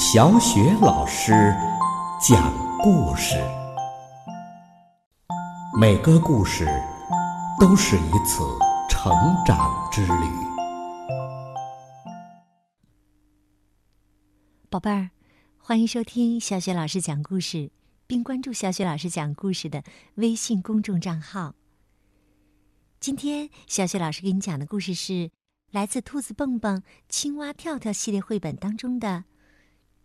小雪老师讲故事，每个故事都是一次成长之旅。宝贝儿，欢迎收听小雪老师讲故事，并关注小雪老师讲故事的微信公众账号。今天，小雪老师给你讲的故事是来自《兔子蹦蹦、青蛙跳跳》系列绘本当中的。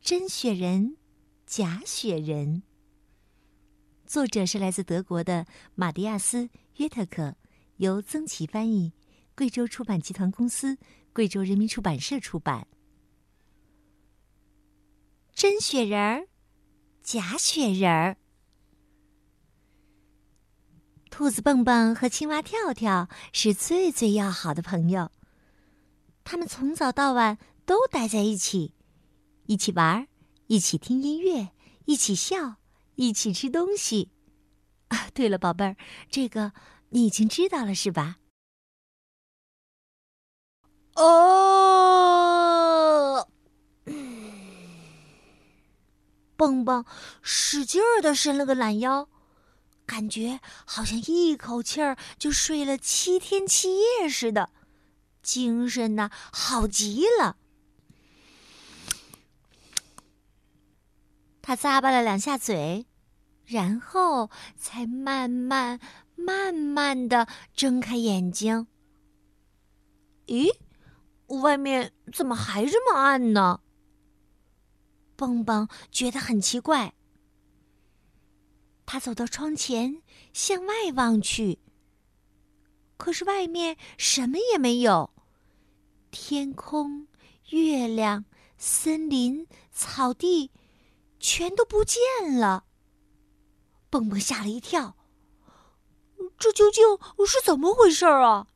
真雪人，假雪人。作者是来自德国的马蒂亚斯·约特克，由曾琦翻译，贵州出版集团公司、贵州人民出版社出版。真雪人儿，假雪人儿。兔子蹦蹦和青蛙跳跳是最最要好的朋友，他们从早到晚都待在一起。一起玩儿，一起听音乐，一起笑，一起吃东西。啊，对了，宝贝儿，这个你已经知道了是吧？哦，蹦蹦使劲儿的伸了个懒腰，感觉好像一口气儿就睡了七天七夜似的，精神呐好极了。他咂巴了两下嘴，然后才慢慢、慢慢的睁开眼睛。咦，外面怎么还这么暗呢？蹦蹦觉得很奇怪。他走到窗前，向外望去。可是外面什么也没有，天空、月亮、森林、草地。全都不见了。蹦蹦吓了一跳，这究竟是怎么回事啊？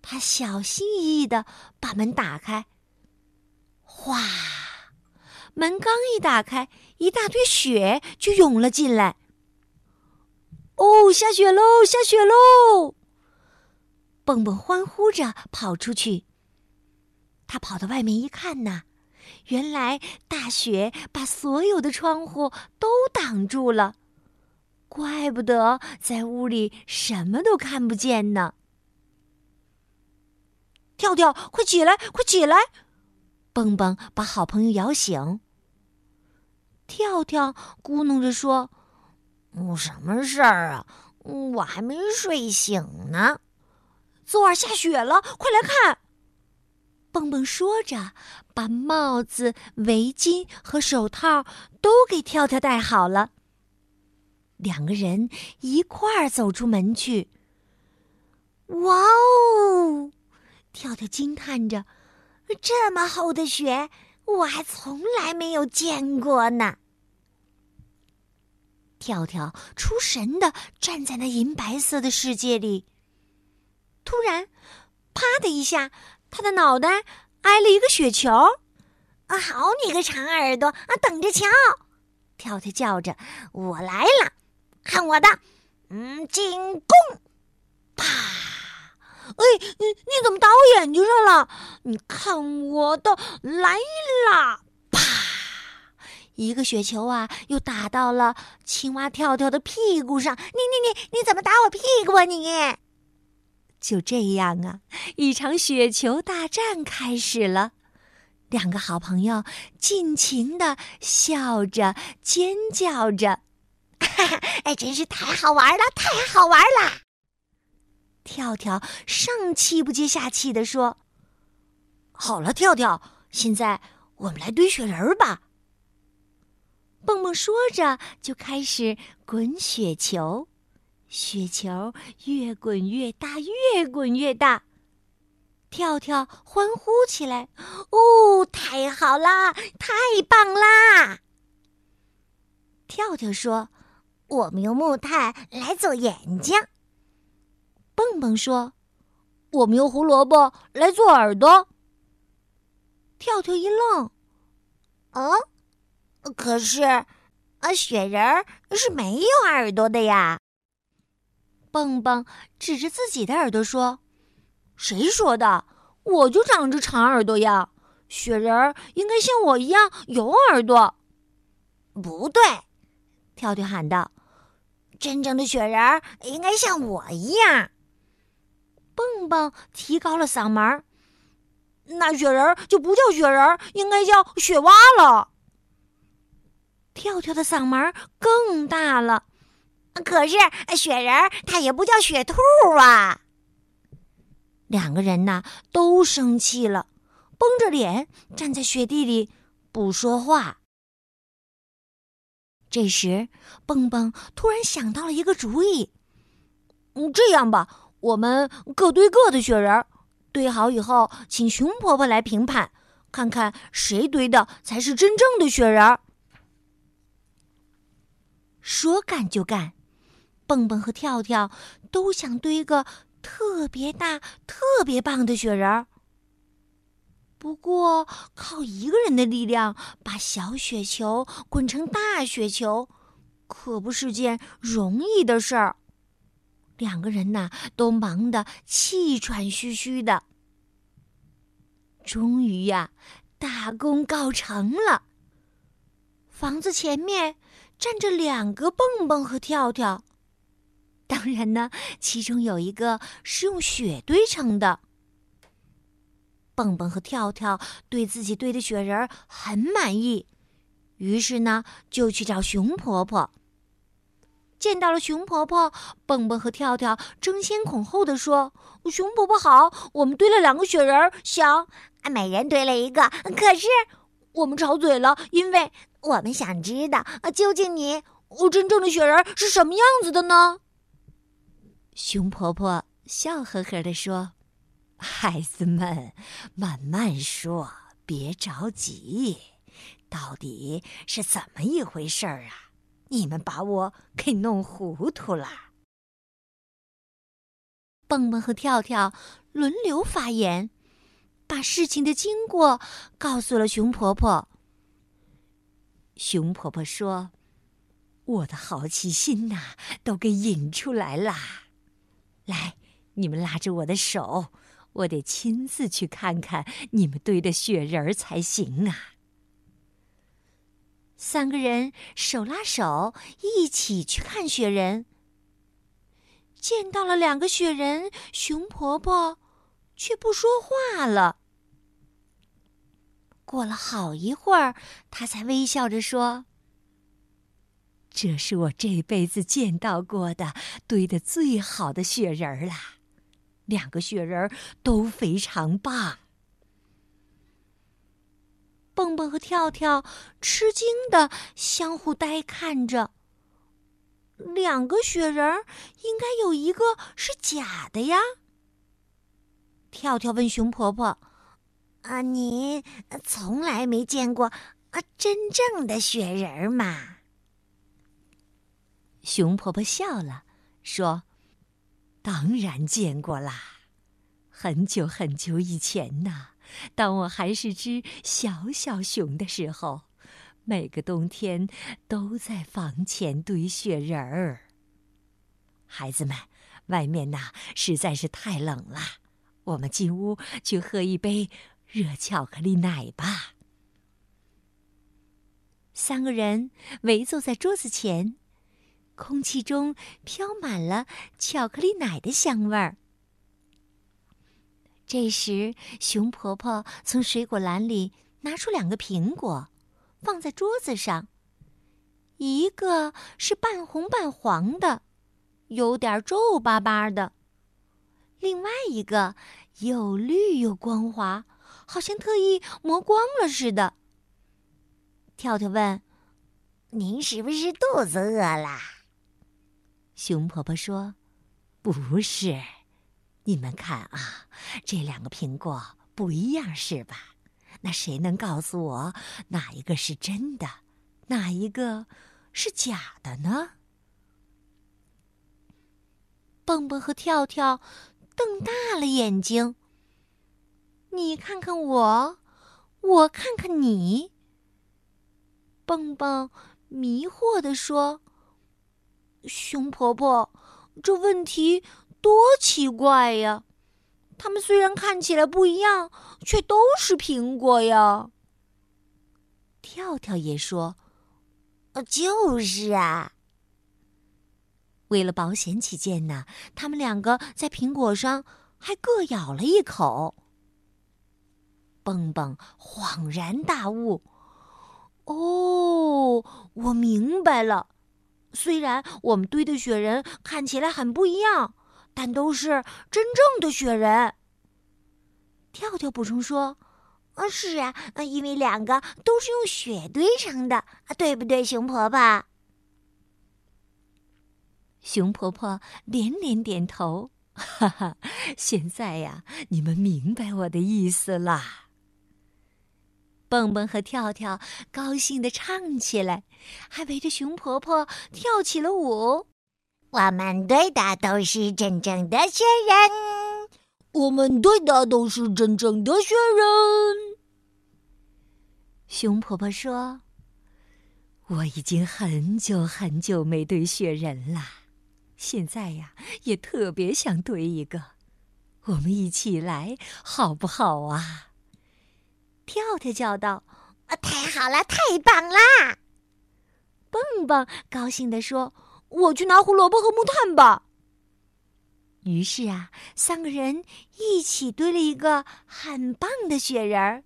他小心翼翼的把门打开，哗，门刚一打开，一大堆雪就涌了进来。哦，下雪喽！下雪喽！蹦蹦欢呼着跑出去。他跑到外面一看呐。原来大雪把所有的窗户都挡住了，怪不得在屋里什么都看不见呢。跳跳，快起来，快起来！蹦蹦把好朋友摇醒。跳跳咕哝着说：“嗯，什么事儿啊？我还没睡醒呢。昨晚下雪了，快来看！”蹦蹦说着，把帽子、围巾和手套都给跳跳戴好了。两个人一块儿走出门去。哇哦！跳跳惊叹着：“这么厚的雪，我还从来没有见过呢。”跳跳出神的站在那银白色的世界里。突然，啪的一下。他的脑袋挨了一个雪球，啊！好你个长耳朵啊！等着瞧！跳跳叫着：“我来了，看我的！嗯，进攻！啪！哎，你你怎么打我眼睛上了？你看我的，来啦！啪！一个雪球啊，又打到了青蛙跳跳的屁股上。你你你你怎么打我屁股啊你？”就这样啊，一场雪球大战开始了。两个好朋友尽情的笑着、尖叫着，哈哈，哎，真是太好玩了，太好玩了！跳跳上气不接下气的说：“好了，跳跳，现在我们来堆雪人吧。”蹦蹦说着就开始滚雪球。雪球越滚越大，越滚越大。跳跳欢呼起来：“哦，太好啦，太棒啦！”跳跳说：“我们用木炭来做眼睛。”蹦蹦说：“我们用胡萝卜来做耳朵。”跳跳一愣：“嗯，可是，啊，雪人是没有耳朵的呀。”蹦蹦指着自己的耳朵说：“谁说的？我就长着长耳朵呀！雪人儿应该像我一样有耳朵。不对，跳跳喊道：“真正的雪人儿应该像我一样。”蹦蹦提高了嗓门：“那雪人就不叫雪人，应该叫雪蛙了。”跳跳的嗓门更大了：“可是雪人儿它也不叫雪兔啊！”两个人呐都生气了，绷着脸站在雪地里不说话。这时，蹦蹦突然想到了一个主意：“嗯，这样吧，我们各堆各的雪人，堆好以后，请熊婆婆来评判，看看谁堆的才是真正的雪人儿。”说干就干，蹦蹦和跳跳都想堆个特别大、特别棒的雪人儿。不过，靠一个人的力量把小雪球滚成大雪球，可不是件容易的事儿。两个人呐，都忙得气喘吁吁的。终于呀，大功告成了。房子前面站着两个蹦蹦和跳跳，当然呢，其中有一个是用雪堆成的。蹦蹦和跳跳对自己堆的雪人很满意，于是呢，就去找熊婆婆。见到了熊婆婆，蹦蹦和跳跳争先恐后的说：“熊婆婆好，我们堆了两个雪人，想每人堆了一个。可是我们吵嘴了，因为我们想知道，究竟你真正的雪人是什么样子的呢？”熊婆婆笑呵呵的说。孩子们，慢慢说，别着急。到底是怎么一回事儿啊？你们把我给弄糊涂了。蹦蹦和跳跳轮流发言，把事情的经过告诉了熊婆婆。熊婆婆说：“我的好奇心呐，都给引出来了。来，你们拉着我的手。”我得亲自去看看你们堆的雪人儿才行啊！三个人手拉手一起去看雪人，见到了两个雪人，熊婆婆却不说话了。过了好一会儿，她才微笑着说：“这是我这辈子见到过的堆的最好的雪人儿了。”两个雪人都非常棒。蹦蹦和跳跳吃惊的相互呆看着。两个雪人儿应该有一个是假的呀。跳跳问熊婆婆：“啊，你从来没见过啊真正的雪人吗？”熊婆婆笑了，说。当然见过啦，很久很久以前呢，当我还是只小小熊的时候，每个冬天都在房前堆雪人儿。孩子们，外面呐实在是太冷了，我们进屋去喝一杯热巧克力奶吧。三个人围坐在桌子前。空气中飘满了巧克力奶的香味儿。这时，熊婆婆从水果篮里拿出两个苹果，放在桌子上。一个是半红半黄的，有点皱巴巴的；另外一个又绿又光滑，好像特意磨光了似的。跳跳问：“您是不是肚子饿了？”熊婆婆说：“不是，你们看啊，这两个苹果不一样，是吧？那谁能告诉我哪一个是真的，哪一个是假的呢？”蹦蹦和跳跳瞪大了眼睛，你看看我，我看看你。蹦蹦迷惑地说。熊婆婆，这问题多奇怪呀！它们虽然看起来不一样，却都是苹果呀。跳跳也说：“呃，就是啊。”为了保险起见呢，他们两个在苹果上还各咬了一口。蹦蹦恍然大悟：“哦，我明白了。虽然我们堆的雪人看起来很不一样，但都是真正的雪人。”跳跳补充说：“啊，是啊，因为两个都是用雪堆成的，对不对，熊婆婆？”熊婆婆连连点头，哈哈！现在呀，你们明白我的意思啦。蹦蹦和跳跳高兴的唱起来，还围着熊婆婆跳起了舞。我们堆的都是真正的雪人，我们堆的都是真正的雪人。熊婆婆说：“我已经很久很久没堆雪人了。”现在呀，也特别想堆一个，我们一起来好不好啊？跳跳叫道：“啊，太好了，太棒啦！”蹦蹦高兴地说：“我去拿胡萝卜和木炭吧。”于是啊，三个人一起堆了一个很棒的雪人儿。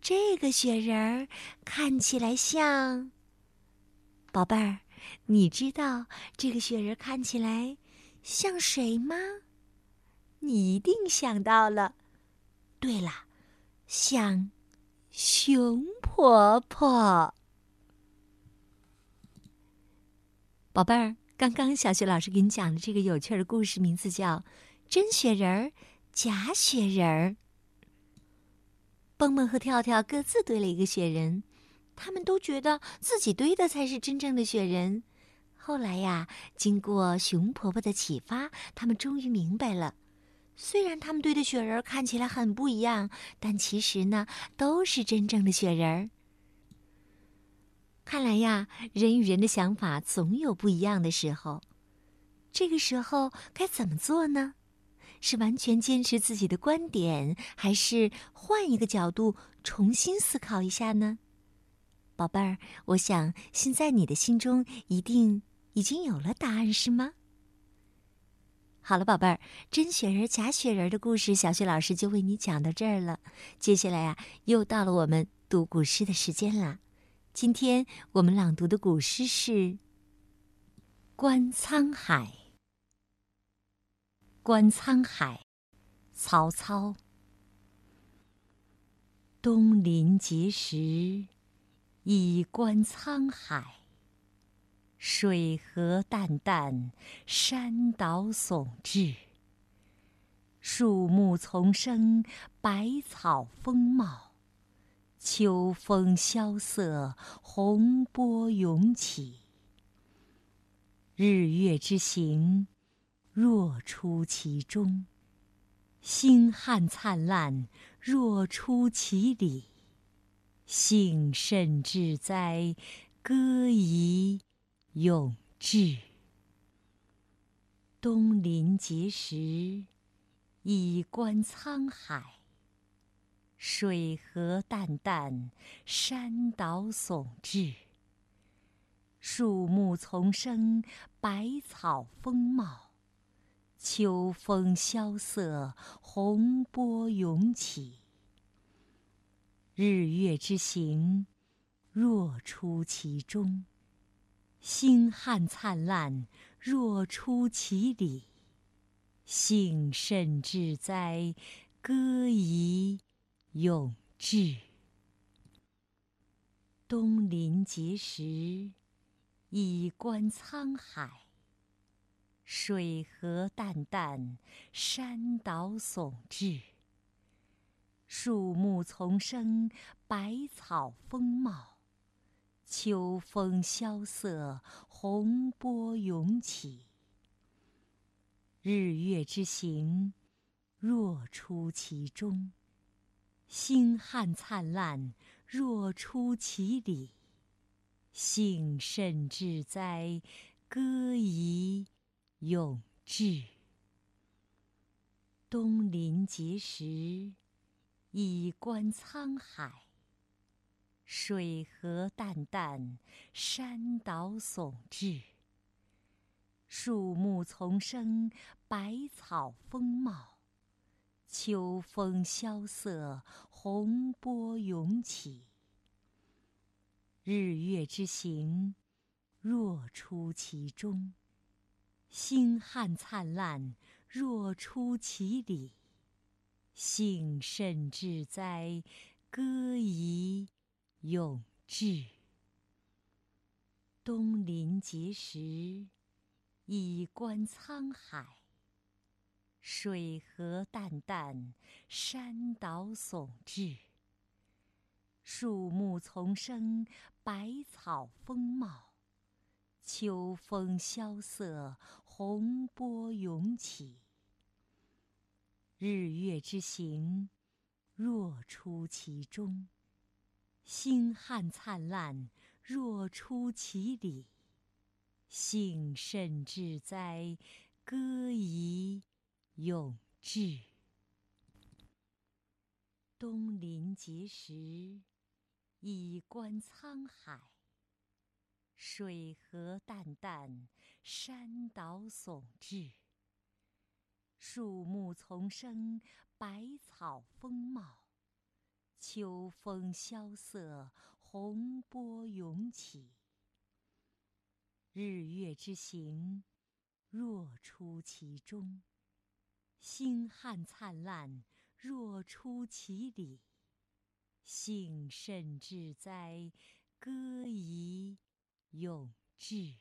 这个雪人儿看起来像……宝贝儿。你知道这个雪人看起来像谁吗？你一定想到了。对了，像熊婆婆。宝贝儿，刚刚小雪老师给你讲的这个有趣的故事，名字叫《真雪人儿，假雪人儿》。蹦蹦和跳跳各自堆了一个雪人。他们都觉得自己堆的才是真正的雪人。后来呀，经过熊婆婆的启发，他们终于明白了：虽然他们堆的雪人看起来很不一样，但其实呢，都是真正的雪人。看来呀，人与人的想法总有不一样的时候。这个时候该怎么做呢？是完全坚持自己的观点，还是换一个角度重新思考一下呢？宝贝儿，我想现在你的心中一定已经有了答案，是吗？好了，宝贝儿，真雪人假雪人的故事，小雪老师就为你讲到这儿了。接下来呀，又到了我们读古诗的时间了。今天我们朗读的古诗是《观沧海》。观沧海，曹操。东临碣石。以观沧海，水何澹澹，山岛竦峙。树木丛生，百草丰茂。秋风萧瑟，洪波涌起。日月之行，若出其中；星汉灿烂，若出其里。幸甚至哉，歌以永志。东临碣石，以观沧海。水何澹澹，山岛竦峙。树木丛生，百草丰茂。秋风萧瑟，洪波涌起。日月之行，若出其中；星汉灿烂，若出其里。幸甚至哉，歌以咏志。东临碣石，以观沧海。水何澹澹，山岛竦峙。树木丛生，百草丰茂。秋风萧瑟，洪波涌起。日月之行，若出其中；星汉灿烂，若出其里。幸甚至哉，歌以咏志。东临碣石，以观沧海。水河淡淡，山岛竦峙。树木丛生，百草丰茂。秋风萧瑟，洪波涌起。日月之行，若出其中；星汉灿烂，若出其里。幸甚至哉，歌以永志。东临碣石，以观沧海。水何澹澹，山岛竦峙。树木丛生，百草丰茂。秋风萧瑟，洪波涌起。日月之行，若出其中；星汉灿烂，若出其里。幸甚至哉，歌以咏志。东临碣石，以观沧海。水何澹澹，山岛竦峙。树木丛生，百草丰茂。秋风萧瑟，洪波涌起。日月之行，若出其中；星汉灿烂，若出其里。幸甚至哉，歌以咏志。